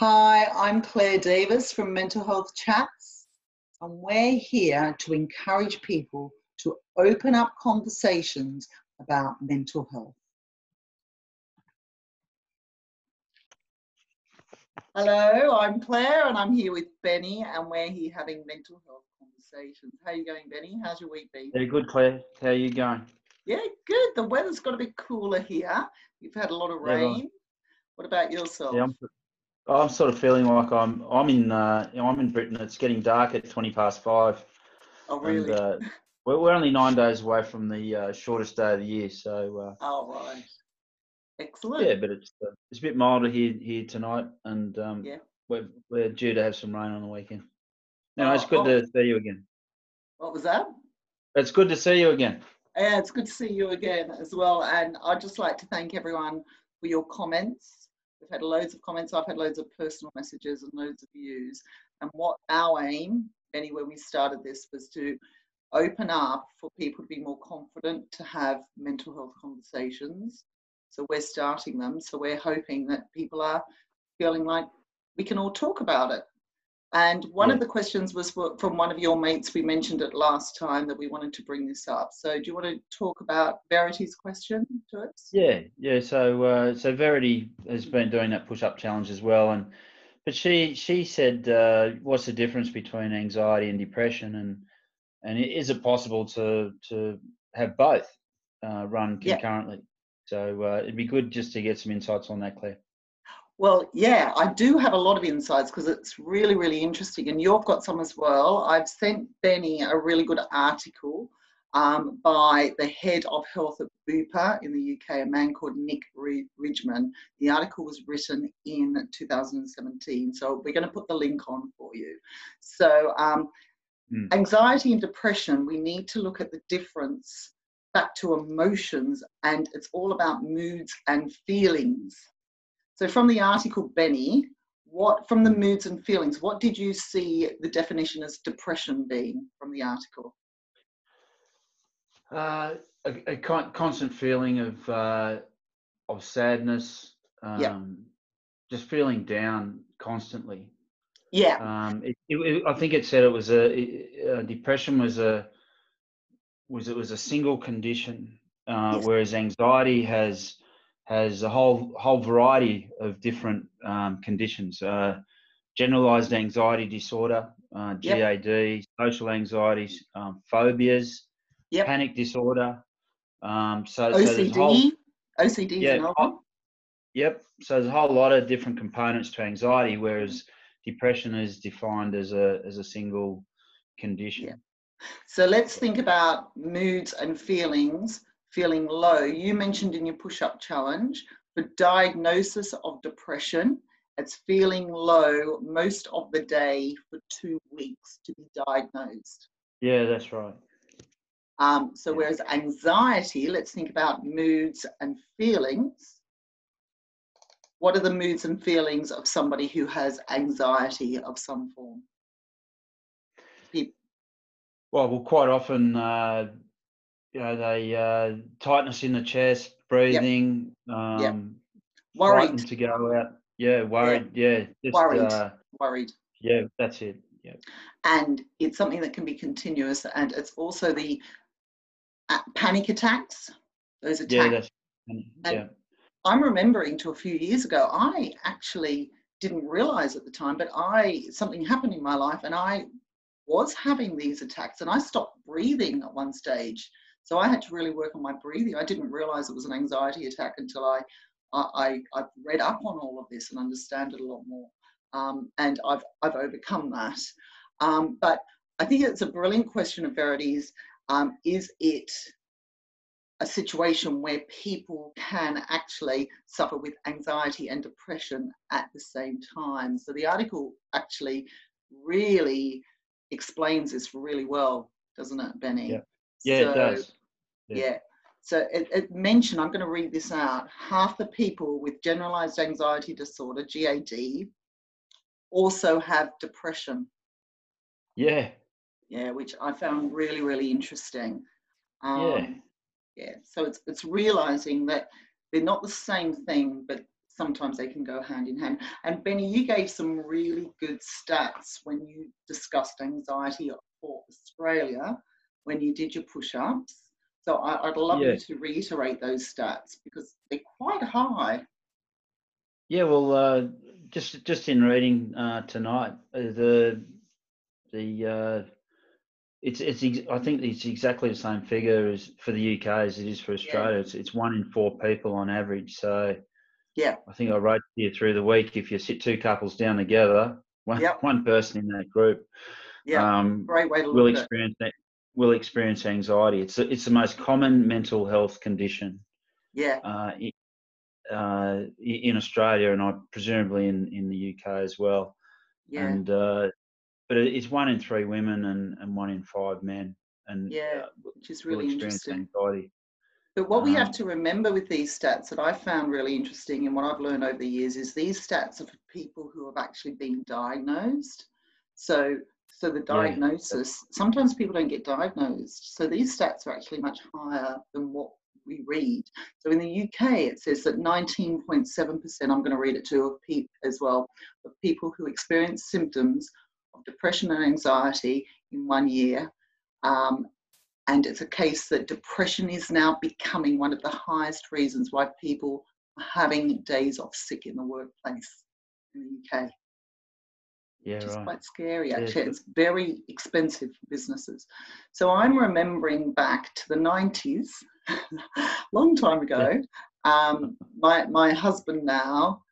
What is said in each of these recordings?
Hi, I'm Claire Davis from Mental Health Chats, and we're here to encourage people to open up conversations about mental health. Hello, I'm Claire, and I'm here with Benny, and we're here having mental health conversations. How are you going, Benny? How's your week been? Very good, Claire. How are you going? Yeah, good. The weather's got a bit cooler here. You've had a lot of Yeah, rain. What about yourself? Yeah, I'm, I'm sort of feeling like I'm I'm in uh, I'm in Britain. It's getting dark at twenty past five, oh, really? and uh, we're we're only nine days away from the uh, shortest day of the year. So oh, right. uh, Excellent. yeah, but it's uh, it's a bit milder here here tonight, and um, Yeah. we're we're due to have some rain on the weekend. No, it's Oh, good oh. to see you again. What was that? It's good to see you again. Yeah, it's good to see you again as well. And I'd just like to thank everyone for your comments. We've had loads of comments. I've had loads of personal messages and loads of views. And what our aim, Benny, when we started this, was to open up for people to be more confident to have mental health conversations. So we're starting them. So we're hoping that people are feeling like we can all talk about it. And one of the questions was for- from one of your mates. We mentioned it last time that we wanted to bring this up. So do you want to talk about Verity's question to us? Yeah, yeah. So, uh, so Verity has been doing that push-up challenge as well, and but she she said, uh, what's the difference between anxiety and depression, and and is it possible to to have both uh, run Yeah. concurrently? So uh, it'd be good just to get some insights on that, Claire. Well, yeah, I do have a lot of insights because it's really, really interesting. And you've got some as well. I've sent Benny a really good article um, by the head of health at Bupa in the UK, a man called Nick Ri- Ridgman. The article was written in 2017. So we're going to put the link on for you. So, um, Hmm. anxiety and depression, we need to look at the difference back to emotions, and it's all about moods and feelings. So from the article, Benny, what from the moods and feelings, what did you see the definition as depression being from the article? Uh, a, a con- constant feeling of uh, of sadness, um, Yeah. just feeling down constantly. Yeah, Um, it, it, it- I think it said it was a, uh, depression was a was it was a single condition, uh, Yes. whereas anxiety has has a whole whole variety of different um, conditions. Uh, generalized anxiety disorder, uh, Yep. GAD, social anxieties, um, phobias, Yep. panic disorder. Um, so, so whole, OCD. OCD yeah, another one. Yep. So there's a whole lot of different components to anxiety, whereas depression is defined as a as a single condition. Yeah. So let's think about moods and feelings. Feeling low. You mentioned in your push-up challenge for diagnosis of depression, it's feeling low most of the day for two weeks to be diagnosed. Yeah, that's right. Um, so whereas anxiety, let's think about moods and feelings. What are the moods and feelings of somebody who has anxiety of some form? Peop- Well, well, quite often, uh, you know, they uh, tightness in the chest, breathing, um, frightened Worried, to go out. Yeah, worried. Yeah, just, Worried. Uh, worried. yeah, that's it. Yeah, And it's something that can be continuous. And it's also the uh, panic attacks. Those attacks. yeah, And- yeah. I'm remembering to a few years ago, I actually didn't realize at the time, but I something happened in my life and I was having these attacks and I stopped breathing at one stage. So I had to really work on my breathing. I didn't realize it was an anxiety attack until I I, I, read up on all of this and understand it a lot more. Um, and I've I've overcome that. Um, but I think it's a brilliant question of Verity's. Um, is it a situation where people can actually suffer with anxiety and depression at the same time. So the article actually really explains this really well, doesn't it, Benny? Yeah. Yeah, it So, does. Yeah. Yeah. So it, it mentioned, I'm going to read this out. Half the people with generalized anxiety disorder, GAD, also have depression. Yeah, Yeah, which I found really, really interesting. Yeah. Um, yeah. So it's it's realizing that they're not the same thing, but sometimes they can go hand in hand. And Benny, you gave some really good stats when you discussed anxiety for Australia when you did your push-ups. So I, would love yeah. you to reiterate those stats because they're quite high. Yeah, well, uh, just just in reading uh, tonight, uh, the the uh, it's it's I think it's exactly the same figure as for the UK as it is for Australia. Yeah. It's it's one in four people on average. So yeah, I think I wrote here through the week if you sit two couples down together, one yep. one person in that group, yeah, um, great way to will experience that will experience anxiety. It's a, it's the most common mental health condition. Yeah. Uh, in, uh, in Australia and I presumably in in the UK as well. Yeah. And uh, but it's one in three women and, and one in five men. And yeah, uh, which is really interesting. Anxiety. But what we have um, to remember with these stats that I found really interesting and what I've learned over the years is these stats are for people who have actually been diagnosed. So so the diagnosis, yeah. sometimes people don't get diagnosed. So these stats are actually much higher than what we read. So in the UK, it says that 19.7%, I'm going to read it to of people as well, of people who experience symptoms of depression and anxiety in one year. Um, and it's a case that depression is now becoming one of the highest reasons why people are having days off sick in the workplace in the UK. Yeah, which is right. quite scary actually. Yeah. It's very expensive for businesses. So I'm remembering back to the 90s, long time ago. Yeah. Um, my my husband now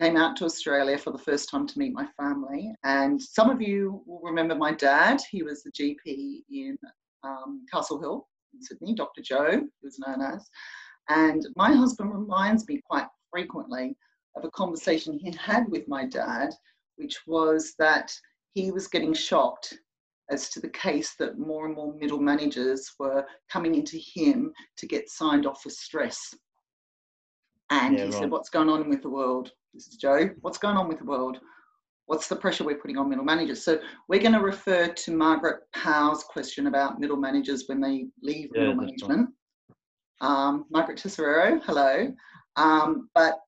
came out to Australia for the first time to meet my family. And some of you will remember my dad. He was the GP in um, Castle Hill in Sydney, Dr. Joe, he was known as. And my husband reminds me quite frequently of a conversation he had with my dad, which was that he was getting shocked as to the case that more and more middle managers were coming into him to get signed off for stress. And yeah, he right. said, What's going on with the world? This is Joe. What's going on with the world? What's the pressure we're putting on middle managers? So we're going to refer to Margaret Powell's question about middle managers when they leave yeah, middle management. Um, Margaret Tesoriero, hello. Um, but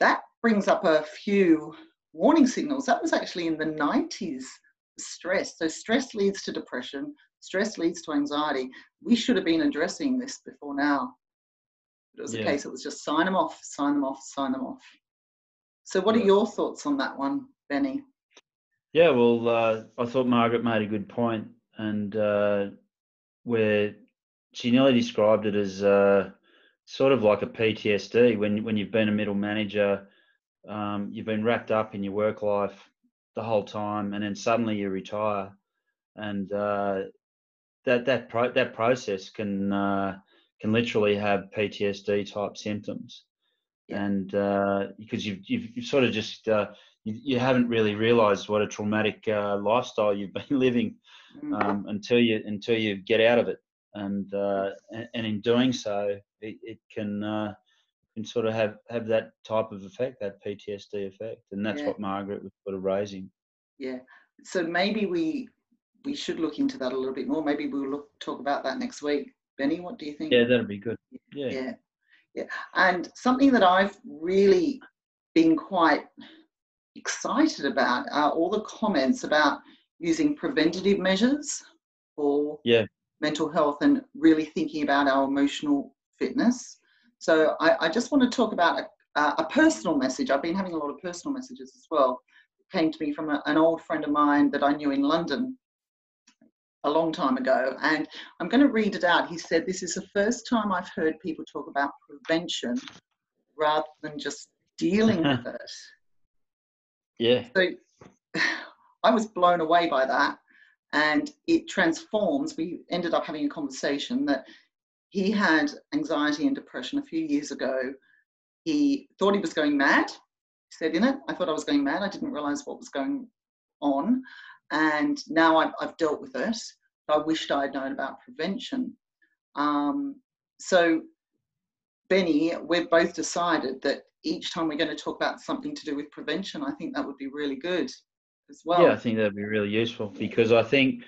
that brings up a few warning signals. That was actually in the 90s, stress. So stress leads to depression, stress leads to anxiety. We should have been addressing this before now. It was yeah. a case, it was just sign them off, sign them off, sign them off. So, what are your thoughts on that one, Benny? Yeah, well, uh, I thought Margaret made a good point, and uh, where she nearly described it as uh, sort of like a PTSD when when you've been a middle manager, um, you've been wrapped up in your work life the whole time, and then suddenly you retire, and uh, that that pro- that process can uh, can literally have PTSD type symptoms. And uh, because you've, you've, you've sort of just uh, you, you, haven't really realised what a traumatic uh, lifestyle you've been living mm-hmm. um, until you until you get out of it, and uh, and, and, in doing so, it, it can uh, can sort of have have that type of effect, that PTSD effect, and that's yeah. what Margaret was sort of raising. Yeah. So maybe we we should look into that a little bit more. Maybe we'll look talk about that next week. Benny, what do you think? Yeah, that'd be good. Yeah. Yeah. Yeah. And something that I've really been quite excited about are all the comments about using preventative measures for yeah. mental health and really thinking about our emotional fitness. So I, I just want to talk about a, a, personal message. I've been having a lot of personal messages as well. It came to me from a, an old friend of mine that I knew in London a long time ago. And I'm going to read it out. He said, This is the first time I've heard people talk about prevention rather than just dealing with it. Yeah. So I was blown away by that. And it transforms. We ended up having a conversation that he had anxiety and depression a few years ago. He thought he was going mad. He said, In it, I thought I was going mad. I didn't realize what was going on and now I've, I've dealt with it. I wished I'd known about prevention. Um, so, Benny, we've both decided that each time we're going to talk about something to do with prevention, I think that would be really good as well. Yeah, I think that'd be really useful because I think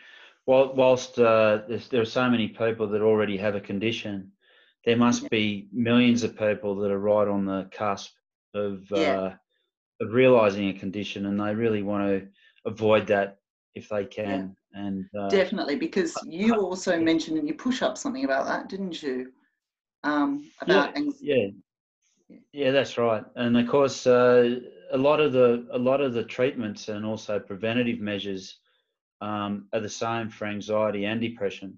while, whilst uh, there are so many people that already have a condition, there must be millions of people that are right on the cusp of Yeah. uh, of realizing a condition, and they really want to avoid that if they can. And uh, Definitely, because you also mentioned in your push up something about that, didn't you? Um, about yeah, yeah, Yeah. yeah, that's right. And of course, uh, a lot of the a lot of the treatments and also preventative measures um, are the same for anxiety and depression.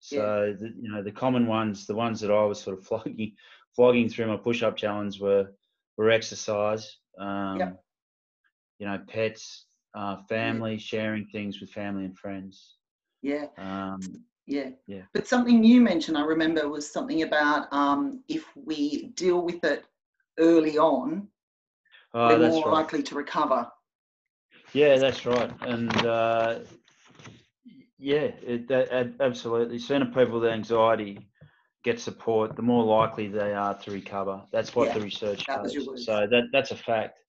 So the, you know the common ones, the ones that I was sort of flogging flogging through my push-up challenge were were exercise, um, you know, pets, uh, family, sharing things with family and friends. yeah, Um, yeah, Yeah. But something you mentioned, I remember, was something about um, if we deal with it early on, oh, we're more right. likely to recover. Yeah, that's right. And uh, yeah, it, that, ab- absolutely. Sooner people with anxiety get support, the more likely they are to recover. That's what Yeah, the research that shows. So that that's a fact.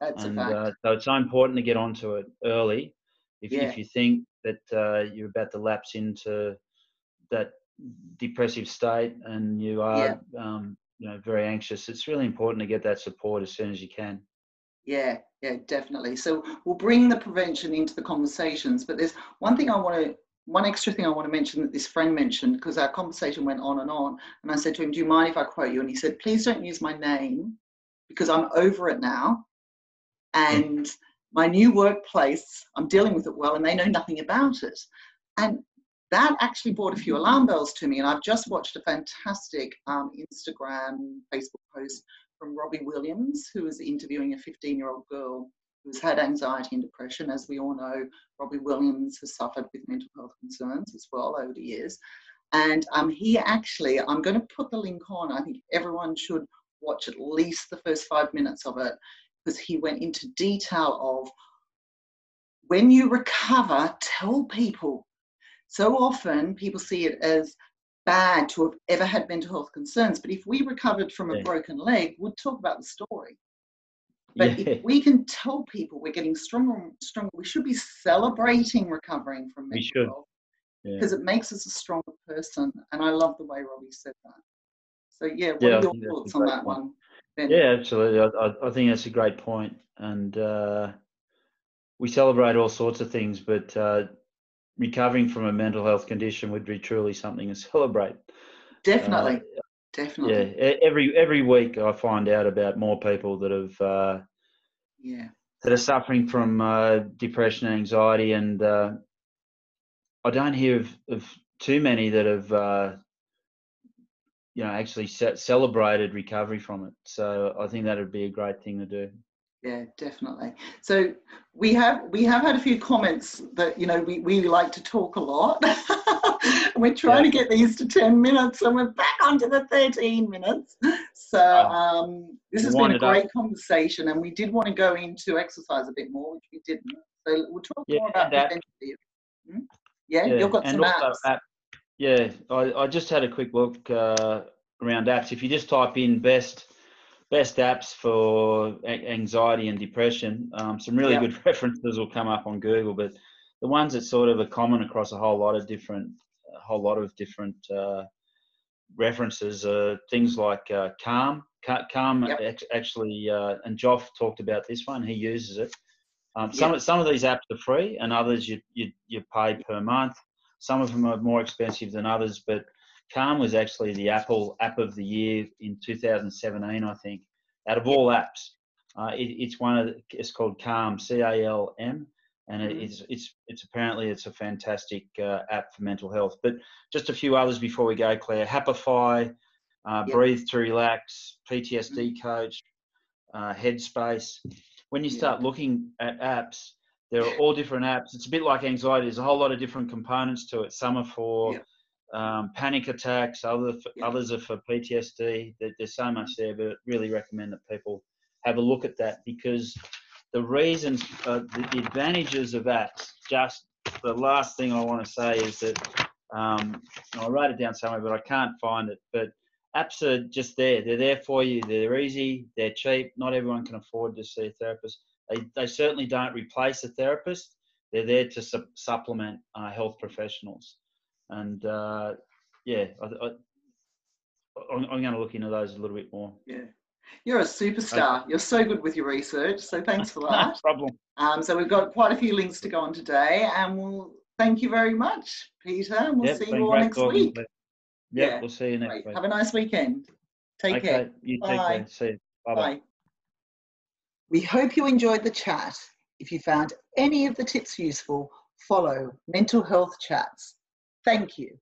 That's and a fact. Uh, so it's so important to get onto it early. If, Yeah. if you think that uh, you're about to lapse into that depressive state and you are, um, you know, very anxious, it's really important to get that support as soon as you can. Yeah, yeah, definitely. So we'll bring the prevention into the conversations. But there's one thing I want to, one extra thing I want to mention that this friend mentioned because our conversation went on and on. And I said to him, Do you mind if I quote you? And he said, Please don't use my name because I'm over it now. And my new workplace, I'm dealing with it well, and they know nothing about it. And that actually brought a few alarm bells to me. And I've just watched a fantastic um, Instagram, Facebook post from Robbie Williams, who is interviewing a 15 year old girl who's had anxiety and depression. As we all know, Robbie Williams has suffered with mental health concerns as well over the years. And um, he actually, I'm going to put the link on. I think everyone should watch at least the first five minutes of it because he went into detail of when you recover, tell people. So often people see it as bad to have ever had mental health concerns. But if we recovered from a Yeah. broken leg, we'd talk about the story. But yeah, if we can tell people we're getting stronger and stronger, we should be celebrating recovering from We mental should. health yeah. because it makes us a stronger person. And I love the way Robbie said that. So yeah, what Yeah, are your think that's a thoughts on that point. one? Ben? Yeah, absolutely. I, I, I think that's a great point, and uh, we celebrate all sorts of things, but uh, recovering from a mental health condition would be truly something to celebrate. Definitely, Uh, definitely. yeah, every every week I find out about more people that have uh, Yeah, that are suffering from uh, depression and anxiety, and uh, I don't hear of, of too many that have uh, you know actually ce- celebrated recovery from it. So I think that would be a great thing to do. Yeah, definitely. So we have we have had a few comments that you know we, we like to talk a lot. we're trying to get these to 10 minutes and we're back onto the 13 minutes. So um, this has been a it up. great conversation and we did want to go into exercise a bit more, which we didn't. So we'll talk Yeah, more about apps. Hmm? Yeah, you've got and some apps. app- yeah, I, I just had a quick look uh, around apps. If you just type in best best apps for anxiety and depression, um, some really Yep. good references will come up on Google. But the ones that sort of are common across a whole lot of different, a whole lot of different uh, references are things like uh, Calm. Calm Yep. actually, uh, and Joff talked about this one. He uses it. Um, some Yep. of some of these apps are free, and others you you you pay per month. Some of them are more expensive than others, but Calm was actually the Apple App of the Year in 2017, I think. Out of all apps, uh, it, it's one of the, it's called Calm, C-A-L-M, and it, Mhm. it's it's it's apparently it's a fantastic uh, app for mental health. But just a few others before we go, Claire. Happify, uh, Yep. Breathe to Relax, PTSD Coach, uh, Headspace. When you start looking at apps, there are all different apps. It's a bit like anxiety. There's a whole lot of different components to it. Some are for Yep. Um, panic attacks. Other Yep. others are for PTSD. There, there's so much there, but really recommend that people have a look at that because the reasons, uh, the, the advantages of apps. Just the last thing I want to say is that um, I wrote it down somewhere, but I can't find it. But apps are just there. They're there for you. They're easy. They're cheap. Not everyone can afford to see a therapist. They, they certainly don't replace a therapist. They're there to su- supplement uh, health professionals. And uh, yeah, I, I, I'm, I'm going to look into those a little bit more. Yeah. You're a superstar. You're so good with your research. So thanks for no that. problem. Um, so we've got quite a few links to go on today, and we'll thank you very much, Peter. And we'll Yep, see you all next week. Yep, Yeah, we'll see you next Great. week. Have a nice weekend. Take okay, care. you take care. See you. Bye bye. Bye. We hope you enjoyed the chat. If you found any of the tips useful, follow Mental Health Chats. Thank you.